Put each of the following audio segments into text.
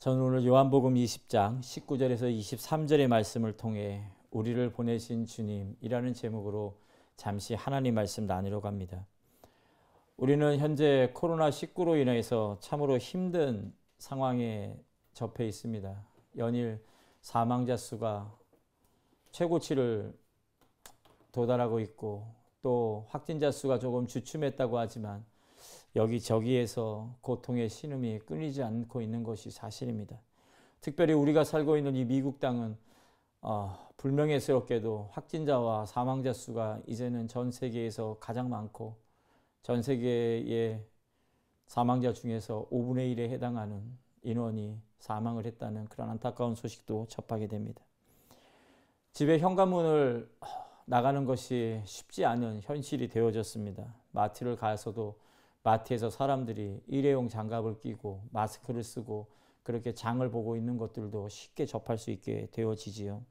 저는 오늘 요한복음 20장 19절에서 23절의 말씀을 통해 우리를 보내신 주님이라는 제목으로 잠시 하나님 말씀 나누려 갑니다. 우리는 현재 코로나19로 인해서 참으로 힘든 상황에 접해 있습니다. 연일 사망자 수가 최고치를 도달하고 있고 또 확진자 수가 조금 주춤했다고 하지만 여기저기에서 고통의 신음이 끊이지 않고 있는 것이 사실입니다. 특별히 우리가 살고 있는 이 미국 땅은 어, 불명예스럽게도 확진자와 사망자 수가 이제는 전 세계에서 가장 많고 전 세계의 사망자 중에서 5분의 1에 해당하는 인원이 사망을 했다는 그런 안타까운 소식도 접하게 됩니다. 집에 현관문을 나가는 것이 쉽지 않은 현실이 되어졌습니다. 마트를 가서도 마트에서 사람들이 일회용 장갑을 끼고 마스크를 쓰고 그렇게 장을 보고 있는 것들도 쉽게 접할 수 있게 되어지지요.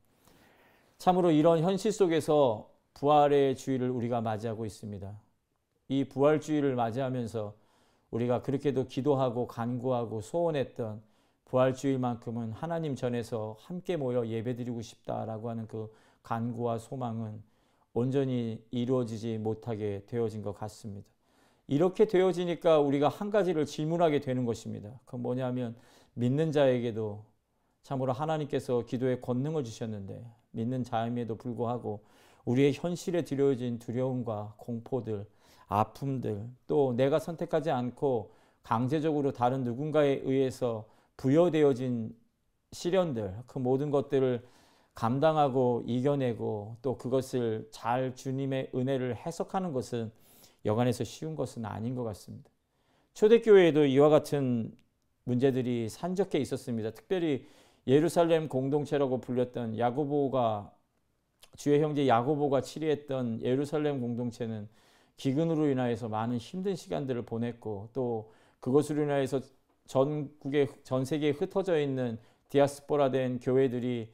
참으로 이런 현실 속에서 부활의 주의를 우리가 맞이하고 있습니다. 이 부활 주의를 맞이하면서 우리가 그렇게도 기도하고 간구하고 소원했던 부활주일만큼은 하나님 전에서 함께 모여 예배드리고 싶다라고 하는 그 간구와 소망은 온전히 이루어지지 못하게 되어진 것 같습니다. 이렇게 되어지니까 우리가 한 가지를 질문하게 되는 것입니다. 그 뭐냐면 믿는 자에게도 참으로 하나님께서 기도의 권능을 주셨는데 믿는 자임에도 불구하고 우리의 현실에 들여진 두려움과 공포들, 아픔들, 또 내가 선택하지 않고 강제적으로 다른 누군가에 의해서 부여되어진 시련들, 그 모든 것들을 감당하고 이겨내고 또 그것을 잘 주님의 은혜를 해석하는 것은 여간에서 쉬운 것은 아닌 것 같습니다. 초대교회에도 이와 같은 문제들이 산적해 있었습니다. 특별히 예루살렘 공동체라고 불렸던 야고보가 주의 형제 야고보가 치리했던 예루살렘 공동체는 기근으로 인하여서 많은 힘든 시간들을 보냈고 또 그것으로 인하여서 전국에 전 세계에 흩어져 있는 디아스포라된 교회들이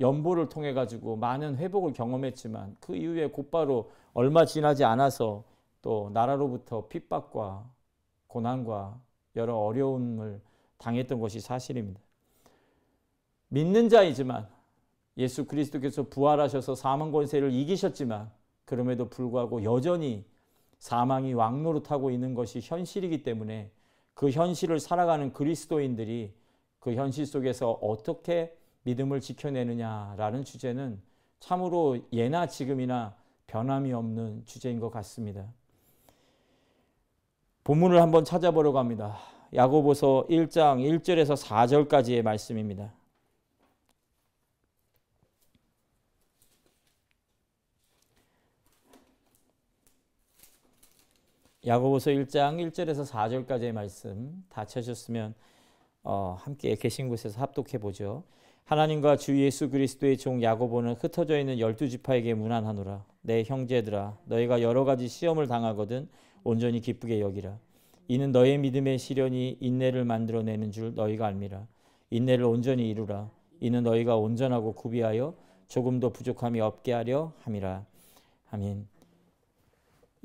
연보를 통해 가지고 많은 회복을 경험했지만 그 이후에 곧바로 얼마 지나지 않아서 또 나라로부터 핍박과 고난과 여러 어려움을 당했던 것이 사실입니다. 믿는 자이지만 예수 그리스도께서 부활하셔서 사망 권세를 이기셨지만 그럼에도 불구하고 여전히 사망이 왕노릇하고 있는 것이 현실이기 때문에 그 현실을 살아가는 그리스도인들이 그 현실 속에서 어떻게 믿음을 지켜내느냐라는 주제는 참으로 예나 지금이나 변함이 없는 주제인 것 같습니다. 본문을 한번 찾아보려고 합니다. 야고보서 1장 1절에서 4절까지의 말씀입니다. 야고보서 1장 1절에서 4절까지의 말씀 다 찾으셨으면 어, 함께 계신 곳에서 합독해 보죠. 하나님과 주 예수 그리스도의 종 야고보는 흩어져 있는 열두 지파에게 문안하노라. 내 형제들아, 너희가 여러 가지 시험을 당하거든 온전히 기쁘게 여기라. 이는 너의 믿음의 시련이 인내를 만들어내는 줄 너희가 알미라. 인내를 온전히 이루라. 이는 너희가 온전하고 구비하여 조금도 부족함이 없게 하려 함이라. 아멘.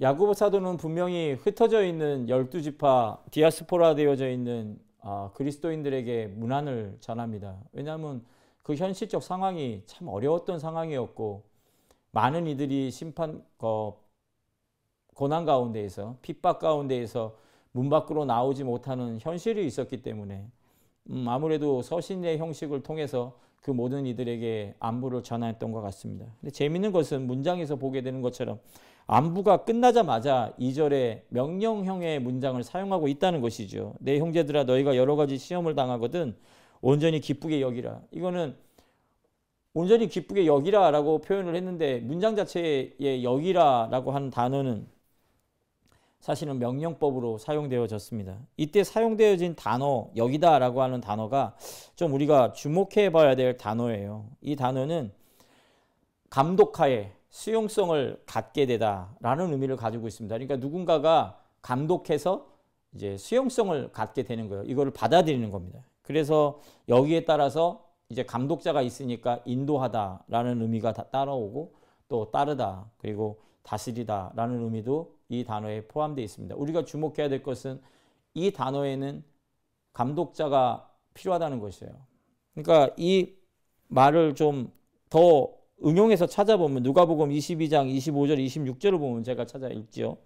야고보 사도는 분명히 흩어져 있는 열두 지파 디아스포라 되어져 있는 아, 그리스도인들에게 문안을 전합니다. 왜냐하면 그 현실적 상황이 참 어려웠던 상황이었고 많은 이들이 심판 어, 고난 가운데에서 핍박 가운데에서 문 밖으로 나오지 못하는 현실이 있었기 때문에 음, 아무래도 서신의 형식을 통해서 그 모든 이들에게 안부를 전했던 것 같습니다. 근데 재밌는 것은 문장에서 보게 되는 것처럼 안부가 끝나자마자 2절에 명령형의 문장을 사용하고 있다는 것이죠. 내 형제들아 너희가 여러 가지 시험을 당하거든 온전히 기쁘게 여기라. 이거는 온전히 기쁘게 여기라라고 표현을 했는데 문장 자체에 여기라라고 하는 단어는 사실은 명령법으로 사용되어졌습니다. 이때 사용되어진 단어 여기다라고 하는 단어가 좀 우리가 주목해 봐야 될 단어예요. 이 단어는 감독하에 수용성을 갖게 되다라는 의미를 가지고 있습니다. 그러니까 누군가가 감독해서 이제 수용성을 갖게 되는 거예요. 이거를 받아들이는 겁니다. 그래서 여기에 따라서 이제 감독자가 있으니까 인도하다라는 의미가 따라오고 또 따르다 그리고 다스리다라는 의미도 이 단어에 포함되어 있습니다. 우리가 주목해야 될 것은 이 단어에는 감독자가 필요하다는 것이에요. 그러니까 이 말을 좀 더 응용해서 찾아보면 누가복음 22장 25절 26절을 보면 제가 찾아 읽지요.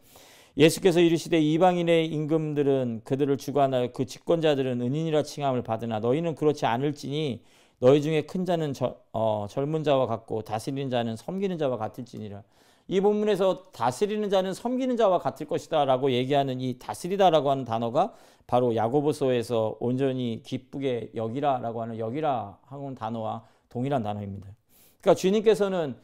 예수께서 이르시되 이방인의 임금들은 그들을 주관하여 그 집권자들은 은인이라 칭함을 받으나 너희는 그렇지 않을지니 너희 중에 큰 자는 저, 어, 젊은 자와 같고 다스리는 자는 섬기는 자와 같을지니라. 이 본문에서 다스리는 자는 섬기는 자와 같을 것이다 라고 얘기하는 이 다스리다 라고 하는 단어가 바로 야고보서에서 온전히 기쁘게 여기라 라고 하는 여기라 하는 단어와 동일한 단어입니다. 그러니까 주님께서는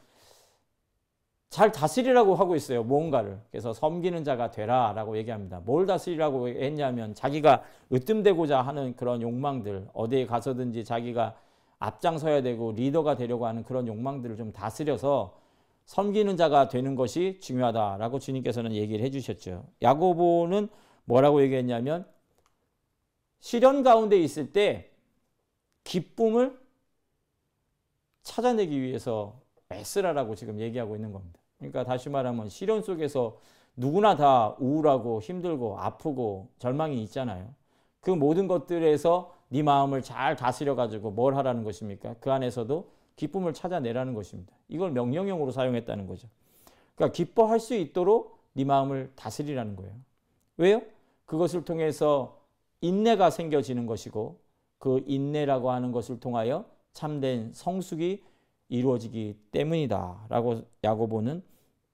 잘 다스리라고 하고 있어요. 무언가를. 그래서 섬기는 자가 되라 라고 얘기합니다. 뭘 다스리라고 했냐면 자기가 으뜸되고자 하는 그런 욕망들, 어디에 가서든지 자기가 앞장서야 되고 리더가 되려고 하는 그런 욕망들을 좀 다스려서 섬기는 자가 되는 것이 중요하다라고 주님께서는 얘기를 해주셨죠. 야고보는 뭐라고 얘기했냐면 시련 가운데 있을 때 기쁨을 찾아내기 위해서 애쓰라라고 지금 얘기하고 있는 겁니다. 그러니까 다시 말하면 시련 속에서 누구나 다 우울하고 힘들고 아프고 절망이 있잖아요. 그 모든 것들에서 네 마음을 잘 다스려 가지고 뭘 하라는 것입니까? 그 안에서도 기쁨을 찾아내라는 것입니다. 이걸 명령형으로 사용했다는 거죠. 그러니까 기뻐할 수 있도록 네 마음을 다스리라는 거예요. 왜요? 그것을 통해서 인내가 생겨지는 것이고 그 인내라고 하는 것을 통하여 참된 성숙이 이루어지기 때문이다라고 야고보는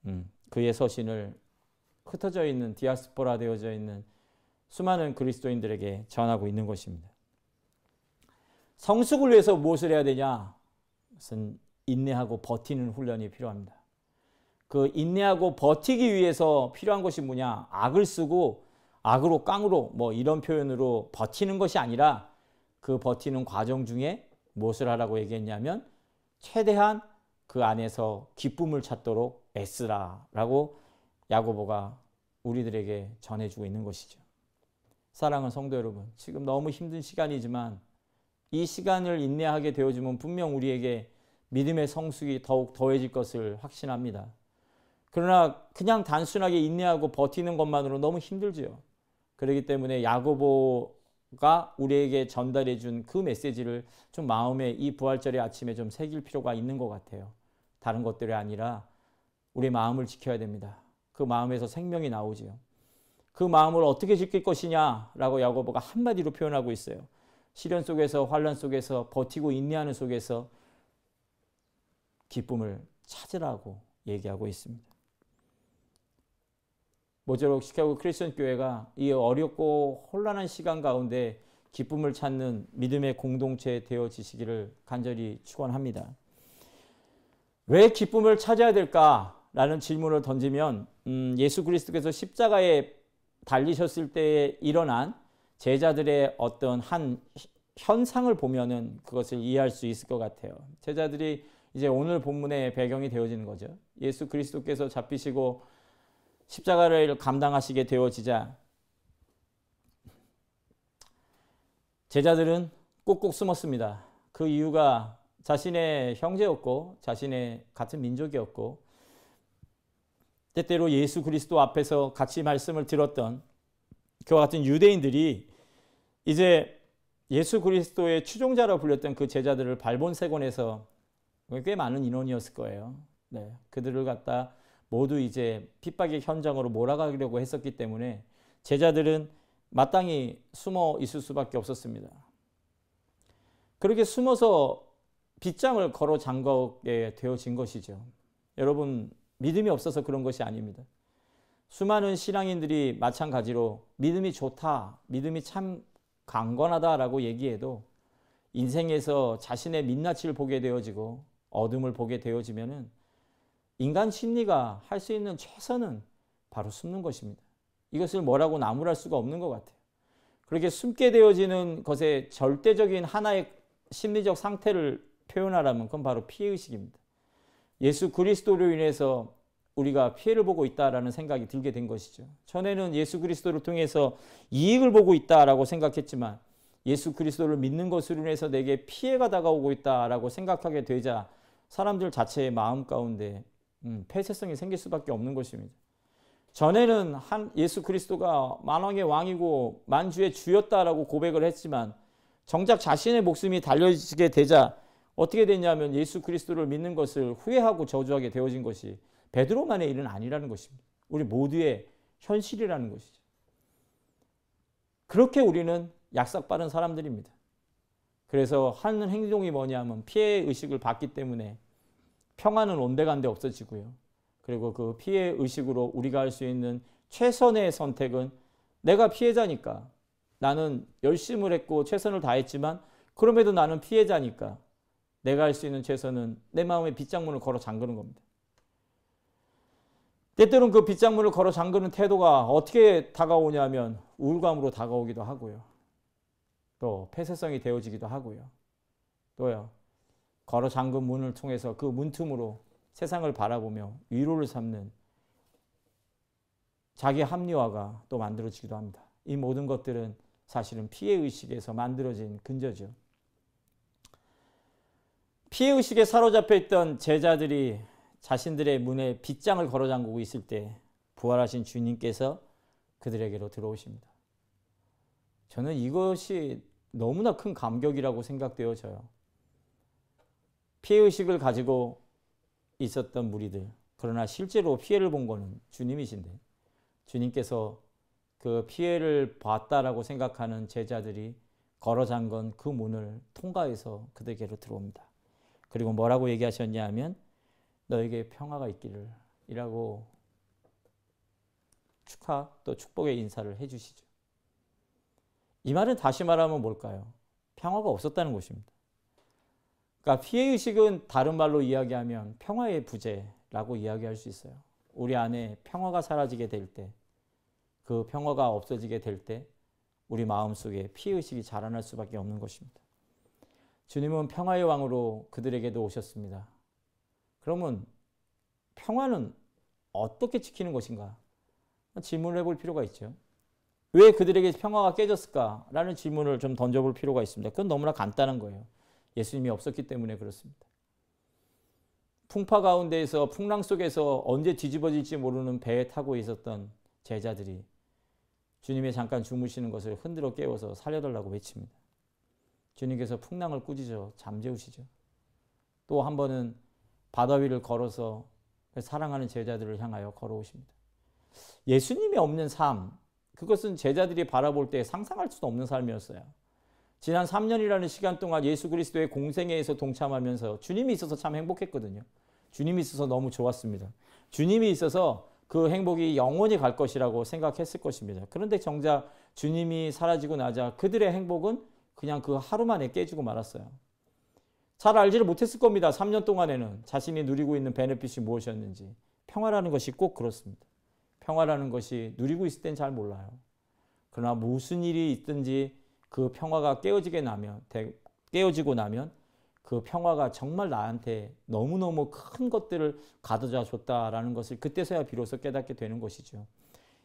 음, 그의 서신을 흩어져 있는 디아스포라 되어져 있는 수많은 그리스도인들에게 전하고 있는 것입니다. 성숙을 위해서 무엇을 해야 되냐? 그것은 인내하고 버티는 훈련이 필요합니다. 그 인내하고 버티기 위해서 필요한 것이 뭐냐? 악을 쓰고 악으로 깡으로 뭐 이런 표현으로 버티는 것이 아니라 그 버티는 과정 중에 무엇을 하라고 얘기했냐면 최대한 그 안에서 기쁨을 찾도록 애쓰라라고 야고보가 우리들에게 전해주고 있는 것이죠. 사랑하는 성도 여러분, 지금 너무 힘든 시간이지만 이 시간을 인내하게 되어지면 분명 우리에게 믿음의 성숙이 더욱 더해질 것을 확신합니다. 그러나 그냥 단순하게 인내하고 버티는 것만으로 너무 힘들지요. 그렇기 때문에 야고보가 우리에게 전달해 준 그 메시지를 좀 마음에 이 부활절의 아침에 좀 새길 필요가 있는 것 같아요. 다른 것들이 아니라 우리 마음을 지켜야 됩니다. 그 마음에서 생명이 나오지요. 그 마음을 어떻게 지킬 것이냐라고 야고보가 한마디로 표현하고 있어요. 시련 속에서 환란 속에서 버티고 인내하는 속에서 기쁨을 찾으라고 얘기하고 있습니다. 모쪼록 시카고 크리스천 교회가 이 어렵고 혼란한 시간 가운데 기쁨을 찾는 믿음의 공동체 되어지시기를 간절히 축원합니다. 왜 기쁨을 찾아야 될까라는 질문을 던지면 음, 예수 그리스도께서 십자가에 달리셨을 때에 일어난 제자들의 어떤 한 현상을 보면은 그것을 이해할 수 있을 것 같아요. 제자들이 이제 오늘 본문의 배경이 되어지는 거죠. 예수 그리스도께서 잡히시고 십자가를 감당하시게 되어지자 제자들은 꼭꼭 숨었습니다. 그 이유가 자신의 형제였고 자신의 같은 민족이었고 때때로 예수 그리스도 앞에서 같이 말씀을 들었던 그와 같은 유대인들이 이제 예수 그리스도의 추종자로 불렸던 그 제자들을 발본세곤에서 꽤 많은 인원이었을 거예요. 네, 그들을 갖다 모두 이제 핍박의 현장으로 몰아가려고 했었기 때문에 제자들은 마땅히 숨어 있을 수밖에 없었습니다. 그렇게 숨어서 빗장을 걸어 잠거게 되어진 것이죠. 여러분 믿음이 없어서 그런 것이 아닙니다. 수많은 신앙인들이 마찬가지로 믿음이 좋다, 믿음이 참 강건하다라고 얘기해도 인생에서 자신의 민낯을 보게 되어지고 어둠을 보게 되어지면은 인간 심리가 할 수 있는 최선은 바로 숨는 것입니다. 이것을 뭐라고 나무랄 수가 없는 것 같아요. 그렇게 숨게 되어지는 것의 절대적인 하나의 심리적 상태를 표현하라면 그건 바로 피해의식입니다. 예수 그리스도로 인해서 우리가 피해를 보고 있다라는 생각이 들게 된 것이죠. 전에는 예수 그리스도를 통해서 이익을 보고 있다라고 생각했지만 예수 그리스도를 믿는 것으로 인해서 내게 피해가 다가오고 있다라고 생각하게 되자 사람들 자체의 마음 가운데 음, 폐쇄성이 생길 수밖에 없는 것입니다. 전에는 한 예수 그리스도가 만왕의 왕이고 만주의 주였다라고 고백을 했지만 정작 자신의 목숨이 달려지게 되자 어떻게 됐냐면 예수 그리스도를 믿는 것을 후회하고 저주하게 되어진 것이 베드로만의 일은 아니라는 것입니다. 우리 모두의 현실이라는 것이죠. 그렇게 우리는 약삭 빠른 사람들입니다. 그래서 하는 행동이 뭐냐면 피해 의식을 받기 때문에 평화는 온데간데 없어지고요. 그리고 그 피해 의식으로 우리가 할 수 있는 최선의 선택은 내가 피해자니까 나는 열심을 했고 최선을 다했지만 그럼에도 나는 피해자니까 내가 할 수 있는 최선은 내 마음의 빗장문을 걸어 잠그는 겁니다. 때때로는 그 빗장문을 걸어 잠그는 태도가 어떻게 다가오냐면 우울감으로 다가오기도 하고요. 또 폐쇄성이 되어지기도 하고요. 또요. 걸어 잠근 문을 통해서 그 문틈으로 세상을 바라보며 위로를 삼는 자기 합리화가 또 만들어지기도 합니다. 이 모든 것들은 사실은 피해의식에서 만들어진 근저죠. 피해의식에 사로잡혀 있던 제자들이 자신들의 문에 빗장을 걸어 잠그고 있을 때 부활하신 주님께서 그들에게로 들어오십니다. 저는 이것이 너무나 큰 감격이라고 생각되어져요. 피해의식을 가지고 있었던 무리들. 그러나 실제로 피해를 본 거는 주님이신데 주님께서 그 피해를 봤다라고 생각하는 제자들이 걸어 잠건 그 문을 통과해서 그들에게로 들어옵니다. 그리고 뭐라고 얘기하셨냐 하면 너에게 평화가 있기를 이라고 축하 또 축복의 인사를 해주시죠. 이 말은 다시 말하면 뭘까요? 평화가 없었다는 것입니다. 그러니까 피해 의식은 다른 말로 이야기하면 평화의 부재라고 이야기할 수 있어요. 우리 안에 평화가 사라지게 될 때, 그 평화가 없어지게 될 때, 우리 마음 속에 피해 의식이 자라날 수밖에 없는 것입니다. 주님은 평화의 왕으로 그들에게도 오셨습니다. 그러면 평화는 어떻게 지키는 것인가? 질문을 해볼 필요가 있죠. 왜 그들에게 평화가 깨졌을까라는 질문을 좀 던져볼 필요가 있습니다. 그건 너무나 간단한 거예요. 예수님이 없었기 때문에 그렇습니다. 풍파 가운데에서 풍랑 속에서 언제 뒤집어질지 모르는 배에 타고 있었던 제자들이 주님이 잠깐 주무시는 것을 흔들어 깨워서 살려달라고 외칩니다. 주님께서 풍랑을 꾸짖어 잠재우시죠. 또 한 번은 바다 위를 걸어서 사랑하는 제자들을 향하여 걸어오십니다. 예수님이 없는 삶, 그것은 제자들이 바라볼 때 상상할 수도 없는 삶이었어요. 지난 3년이라는 시간 동안 예수 그리스도의 공생애에서 동참하면서 주님이 있어서 참 행복했거든요. 주님이 있어서 너무 좋았습니다. 주님이 있어서 그 행복이 영원히 갈 것이라고 생각했을 것입니다. 그런데 정작 주님이 사라지고 나자 그들의 행복은 그냥 그 하루 만에 깨지고 말았어요. 잘 알지를 못했을 겁니다. 3년 동안에는 자신이 누리고 있는 베네핏이 무엇이었는지. 평화라는 것이 꼭 그렇습니다. 평화라는 것이 누리고 있을 땐 잘 몰라요. 그러나 무슨 일이 있든지 그 평화가 깨어지게 나면 깨어지고 나면 그 평화가 정말 나한테 너무너무 큰 것들을 가져다 줬다라는 것을 그때서야 비로소 깨닫게 되는 것이죠.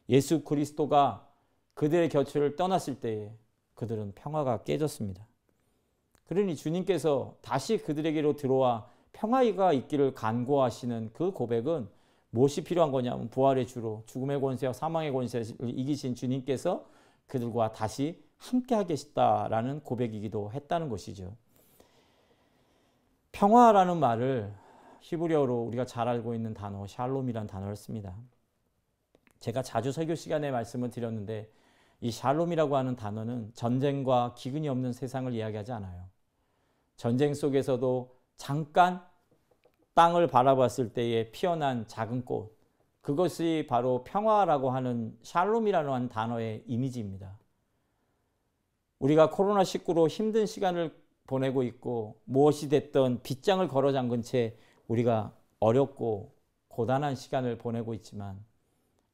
예수 그리스도가 그들의 곁을 떠났을 때에 그들은 평화가 깨졌습니다. 그러니 주님께서 다시 그들에게로 들어와 평화가 있기를 간구하시는 그 고백은 무엇이 필요한 거냐면 부활의 주로 죽음의 권세와 사망의 권세를 이기신 주님께서 그들과 다시 함께 하겠다라는 고백이기도 했다는 것이죠. 평화라는 말을 히브리어로 우리가 잘 알고 있는 단어 샬롬이란 단어를 씁니다. 제가 자주 설교 시간에 말씀을 드렸는데 이 샬롬이라고 하는 단어는 전쟁과 기근이 없는 세상을 이야기하지 않아요. 전쟁 속에서도 잠깐 땅을 바라봤을 때에 피어난 작은 꽃, 그것이 바로 평화라고 하는 샬롬이라는 단어의 이미지입니다. 우리가 코로나19로 힘든 시간을 보내고 있고 무엇이 됐던 빗장을 걸어 잠근 채 우리가 어렵고 고단한 시간을 보내고 있지만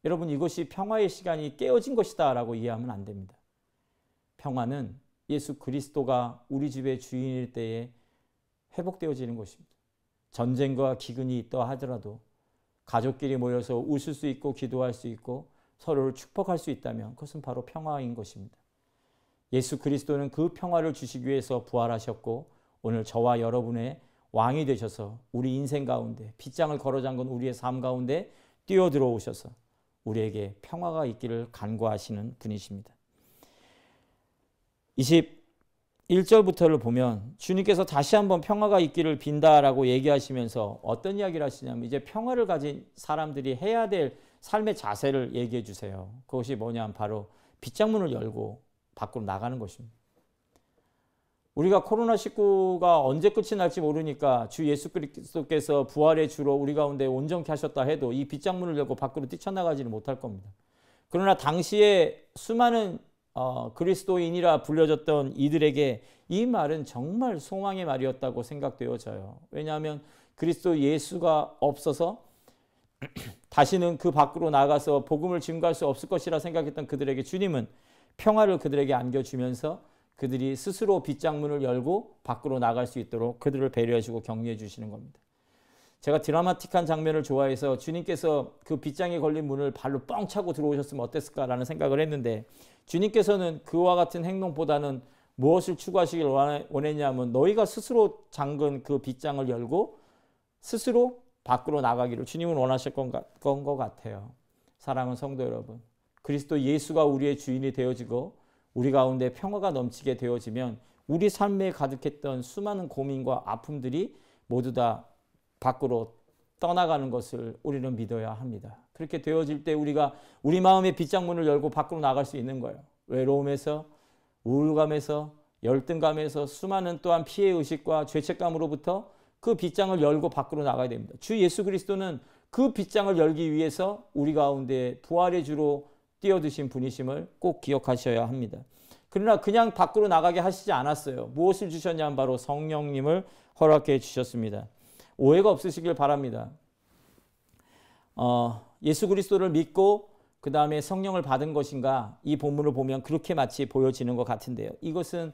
여러분 이것이 평화의 시간이 깨어진 것이다 라고 이해하면 안 됩니다. 평화는 예수 그리스도가 우리 집의 주인일 때에 회복되어지는 것입니다. 전쟁과 기근이 있다 하더라도 가족끼리 모여서 웃을 수 있고 기도할 수 있고 서로를 축복할 수 있다면 그것은 바로 평화인 것입니다. 예수 그리스도는 그 평화를 주시기 위해서 부활하셨고 오늘 저와 여러분의 왕이 되셔서 우리 인생 가운데 빗장을 걸어 잠근 우리의 삶 가운데 뛰어 들어 오셔서 우리에게 평화가 있기를 간구하시는 분이십니다. 1절부터를 보면 주님께서 다시 한번 평화가 있기를 빈다라고 얘기하시면서 어떤 이야기를 하시냐면 이제 평화를 가진 사람들이 해야 될 삶의 자세를 얘기해 주세요. 그것이 뭐냐면 바로 빗장문을 열고 밖으로 나가는 것입니다. 우리가 코로나19가 언제 끝이 날지 모르니까 주 예수 그리스도께서 부활의 주로 우리 가운데 온전케 하셨다 해도 이 빗장문을 열고 밖으로 뛰쳐나가지는 못할 겁니다. 그러나 당시에 수많은 어, 그리스도인이라 불려졌던 이들에게 이 말은 정말 소망의 말이었다고 생각되어져요. 왜냐하면 그리스도 예수가 없어서 다시는 그 밖으로 나가서 복음을 증거할 수 없을 것이라 생각했던 그들에게 주님은 평화를 그들에게 안겨주면서 그들이 스스로 빗장문을 열고 밖으로 나갈 수 있도록 그들을 배려해 주고 격려해 주시는 겁니다. 제가 드라마틱한 장면을 좋아해서 주님께서 그 빗장에 걸린 문을 발로 뻥 차고 들어오셨으면 어땠을까라는 생각을 했는데 주님께서는 그와 같은 행동보다는 무엇을 추구하시길 원했냐면 너희가 스스로 잠근 그 빗장을 열고 스스로 밖으로 나가기를 주님은 원하실 것 같아요. 사랑하는 성도 여러분, 그리스도 예수가 우리의 주인이 되어지고 우리 가운데 평화가 넘치게 되어지면 우리 삶에 가득했던 수많은 고민과 아픔들이 모두 다 밖으로 떠나가는 것을 우리는 믿어야 합니다. 그렇게 되어질 때 우리가 우리 마음의 빗장문을 열고 밖으로 나갈 수 있는 거예요. 외로움에서, 우울감에서, 열등감에서 수많은 또한 피해 의식과 죄책감으로부터 그 빗장을 열고 밖으로 나가야 됩니다. 주 예수 그리스도는 그 빗장을 열기 위해서 우리 가운데 부활의 주로 뛰어드신 분이심을 꼭 기억하셔야 합니다. 그러나 그냥 밖으로 나가게 하시지 않았어요. 무엇을 주셨냐면 바로 성령님을 허락해 주셨습니다. 오해가 없으시길 바랍니다. 어, 예수 그리스도를 믿고 그 다음에 성령을 받은 것인가 이 본문을 보면 그렇게 마치 보여지는 것 같은데요. 이것은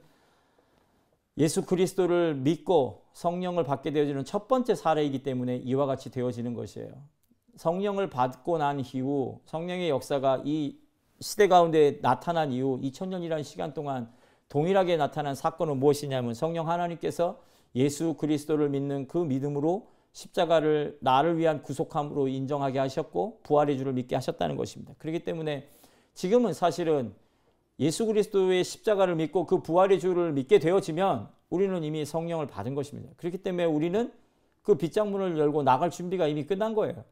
예수 그리스도를 믿고 성령을 받게 되어지는 첫 번째 사례이기 때문에 이와 같이 되어지는 것이에요. 성령을 받고 난 이후 성령의 역사가 이 시대 가운데 나타난 이후 2000년이라는 시간 동안 동일하게 나타난 사건은 무엇이냐면 성령 하나님께서 예수 그리스도를 믿는 그 믿음으로 십자가를 나를 위한 구속함으로 인정하게 하셨고 부활의 주를 믿게 하셨다는 것입니다. 그렇기 때문에 지금은 사실은 예수 그리스도의 십자가를 믿고 그 부활의 주를 믿게 되어지면 우리는 이미 성령을 받은 것입니다. 그렇기 때문에 우리는 그 빗장문을 열고 나갈 준비가 이미 끝난 거예요.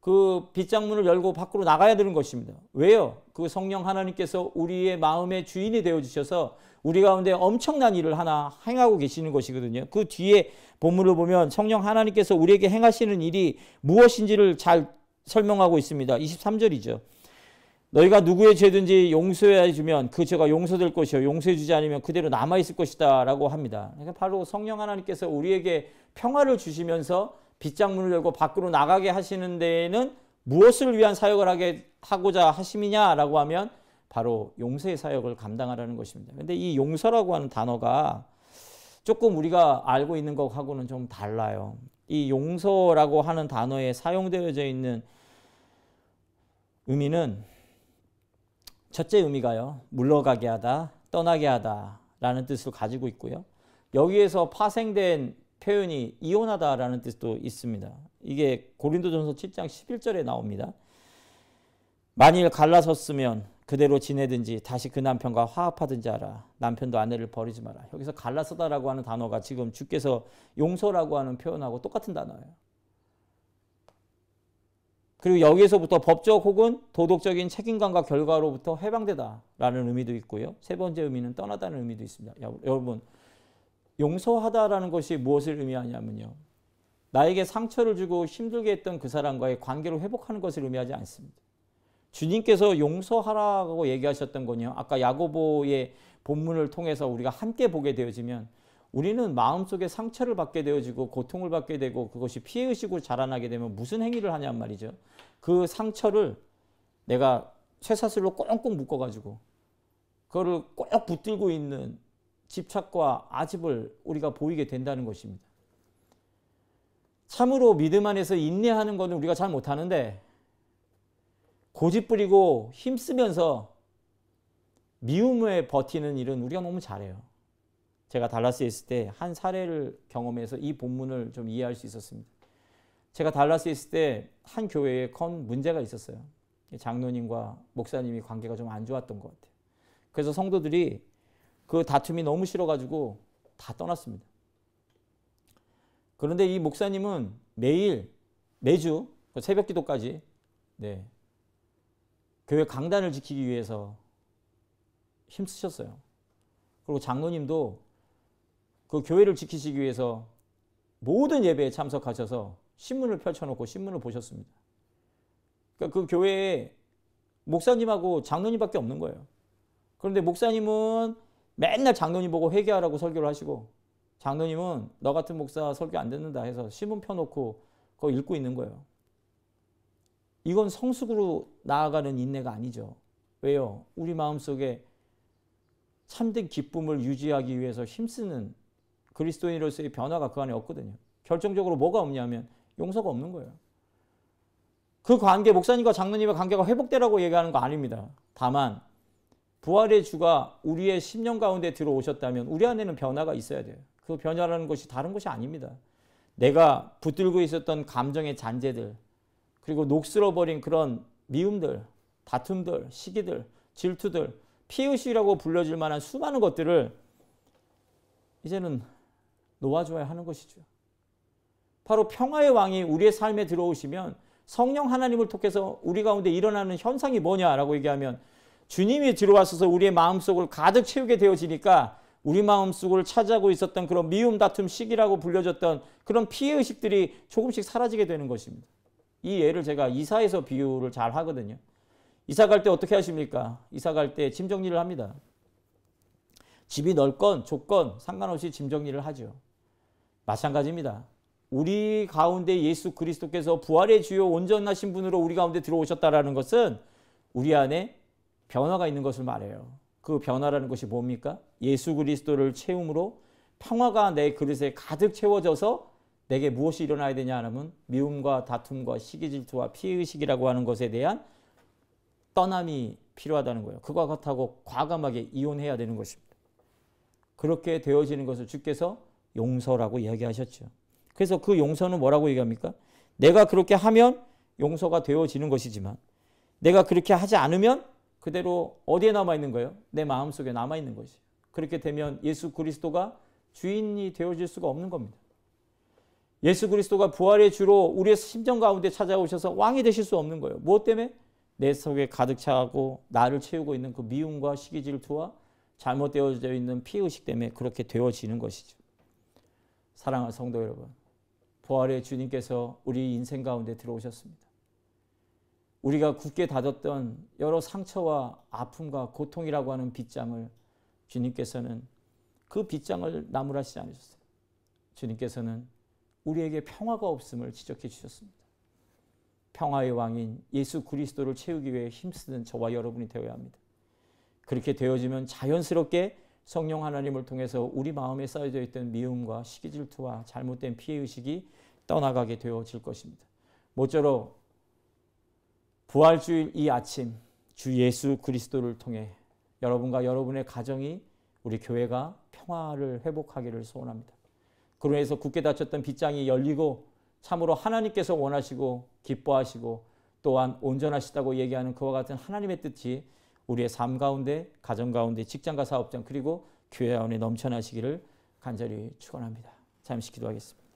그 빗장문을 열고 밖으로 나가야 되는 것입니다. 왜요? 그 성령 하나님께서 우리의 마음의 주인이 되어 주셔서 우리 가운데 엄청난 일을 하나 행하고 계시는 것이거든요. 그 뒤에 본문을 보면 성령 하나님께서 우리에게 행하시는 일이 무엇인지를 잘 설명하고 있습니다. 23절이죠. 너희가 누구의 죄든지 용서해 주면 그 죄가 용서될 것이요 용서해 주지 않으면 그대로 남아 있을 것이다라고 합니다. 그러니까 바로 성령 하나님께서 우리에게 평화를 주시면서 빗장문을 열고 밖으로 나가게 하시는 데에는 무엇을 위한 사역을 하게 하고자 하심이냐라고 하면 바로 용서의 사역을 감당하라는 것입니다. 근데 이 용서라고 하는 단어가 조금 우리가 알고 있는 것하고는 좀 달라요. 이 용서라고 하는 단어에 사용되어져 있는 의미는 첫째 의미가요. 물러가게 하다, 떠나게 하다라는 뜻을 가지고 있고요. 여기에서 파생된 표현이 이혼하다라는 뜻도 있습니다. 이게 고린도전서 7장 11절에 나옵니다. 만일 갈라섰으면 그대로 지내든지 다시 그 남편과 화합하든지 하라. 남편도 아내를 버리지 마라. 여기서 갈라서다라고 하는 단어가 지금 주께서 용서라고 하는 표현하고 똑같은 단어예요. 그리고 여기에서부터 법적 혹은 도덕적인 책임감과 결과로부터 해방되다라는 의미도 있고요. 세 번째 의미는 떠나다는 의미도 있습니다. 여러분 용서하다라는 것이 무엇을 의미하냐면요. 나에게 상처를 주고 힘들게 했던 그 사람과의 관계를 회복하는 것을 의미하지 않습니다. 주님께서 용서하라고 얘기하셨던 건요. 아까 야고보의 본문을 통해서 우리가 함께 보게 되어지면 우리는 마음속에 상처를 받게 되어지고 고통을 받게 되고 그것이 피해의식으로 자라나게 되면 무슨 행위를 하냔 말이죠. 그 상처를 내가 쇠사슬로 꽁꽁 묶어가지고 그거를 꼭 붙들고 있는 집착과 아집을 우리가 보이게 된다는 것입니다. 참으로 믿음 안에서 인내하는 것은 우리가 잘 못하는데 고집 부리고 힘쓰면서 미움에 버티는 일은 우리가 너무 잘해요. 제가 달라스에 있을 때 한 사례를 경험해서 이 본문을 좀 이해할 수 있었습니다. 제가 달라스에 있을 때 한 교회에 큰 문제가 있었어요. 장로님과 목사님이 관계가 좀 안 좋았던 것 같아요. 그래서 성도들이 그 다툼이 너무 싫어가지고 다 떠났습니다. 그런데 이 목사님은 매일 매주 그 새벽 기도까지 네, 교회 강단을 지키기 위해서 힘쓰셨어요. 그리고 장로님도 그 교회를 지키시기 위해서 모든 예배에 참석하셔서 신문을 펼쳐놓고 신문을 보셨습니다. 그러니까 그 교회에 목사님하고 장로님밖에 없는 거예요. 그런데 목사님은 맨날 장로님 보고 회개하라고 설교를 하시고 장로님은 너 같은 목사 설교 안 듣는다 해서 신문 펴놓고 그거 읽고 있는 거예요. 이건 성숙으로 나아가는 인내가 아니죠. 왜요? 우리 마음속에 참된 기쁨을 유지하기 위해서 힘쓰는 그리스도인으로서의 변화가 그 안에 없거든요. 결정적으로 뭐가 없냐면 용서가 없는 거예요. 그 관계, 목사님과 장로님의 관계가 회복되라고 얘기하는 거 아닙니다. 다만 부활의 주가 우리의 심령 가운데 들어오셨다면 우리 안에는 변화가 있어야 돼요. 그 변화라는 것이 다른 것이 아닙니다. 내가 붙들고 있었던 감정의 잔재들, 그리고 녹슬어버린 그런 미움들, 다툼들, 시기들, 질투들, 피의식이라고 불려질 만한 수많은 것들을 이제는 놓아줘야 하는 것이죠. 바로 평화의 왕이 우리의 삶에 들어오시면 성령 하나님을 통해서 우리 가운데 일어나는 현상이 뭐냐라고 얘기하면 주님이 들어와서 우리의 마음속을 가득 채우게 되어지니까 우리 마음속을 차지하고 있었던 그런 미움, 다툼, 시기라고 불려졌던 그런 피해의식들이 조금씩 사라지게 되는 것입니다. 이 예를 제가 이사에서 비유를 잘 하거든요. 이사 갈 때 어떻게 하십니까? 이사 갈 때 짐 정리를 합니다. 집이 넓건 좁건 상관없이 짐 정리를 하죠. 마찬가지입니다. 우리 가운데 예수 그리스도께서 부활의 주요 온전하신 분으로 우리 가운데 들어오셨다라는 것은 우리 안에 변화가 있는 것을 말해요. 그 변화라는 것이 뭡니까? 예수 그리스도를 채움으로 평화가 내 그릇에 가득 채워져서 내게 무엇이 일어나야 되냐 하면 미움과 다툼과 시기 질투와 피의식이라고 하는 것에 대한 떠남이 필요하다는 거예요. 그와 같다고 과감하게 이혼해야 되는 것입니다. 그렇게 되어지는 것을 주께서 용서라고 이야기하셨죠. 그래서 그 용서는 뭐라고 얘기합니까? 내가 그렇게 하면 용서가 되어지는 것이지만 내가 그렇게 하지 않으면 그대로 어디에 남아 있는 거예요? 내 마음속에 남아 있는 것이. 그렇게 되면 예수 그리스도가 주인이 되어질 수가 없는 겁니다. 예수 그리스도가 부활의 주로 우리의 심정 가운데 찾아오셔서 왕이 되실 수 없는 거예요. 무엇 때문에? 내 속에 가득 차고 나를 채우고 있는 그 미움과 시기 질투와 잘못되어져 있는 피의식 때문에 그렇게 되어지는 것이죠. 사랑하는 성도 여러분, 부활의 주님께서 우리 인생 가운데 들어오셨습니다. 우리가 굳게 닫았던 여러 상처와 아픔과 고통이라고 하는 빗장을 주님께서는 그 빗장을 나무라시지 않으셨어요. 주님께서는 우리에게 평화가 없음을 지적해 주셨습니다. 평화의 왕인 예수 그리스도를 채우기 위해 힘쓰는 저와 여러분이 되어야 합니다. 그렇게 되어지면 자연스럽게 성령 하나님을 통해서 우리 마음에 쌓여져 있던 미움과 시기 질투와 잘못된 피해 의식이 떠나가게 되어질 것입니다. 모쪼록 부활주일 이 아침 주 예수 그리스도를 통해 여러분과 여러분의 가정이 우리 교회가 평화를 회복하기를 소원합니다. 그로 인해서 굳게 닫혔던 빗장이 열리고 참으로 하나님께서 원하시고 기뻐하시고 또한 온전하시다고 얘기하는 그와 같은 하나님의 뜻이 우리의 삶 가운데, 가정 가운데, 직장과 사업장 그리고 교회 안에 넘쳐나시기를 간절히 축원합니다. 잠시 기도하겠습니다.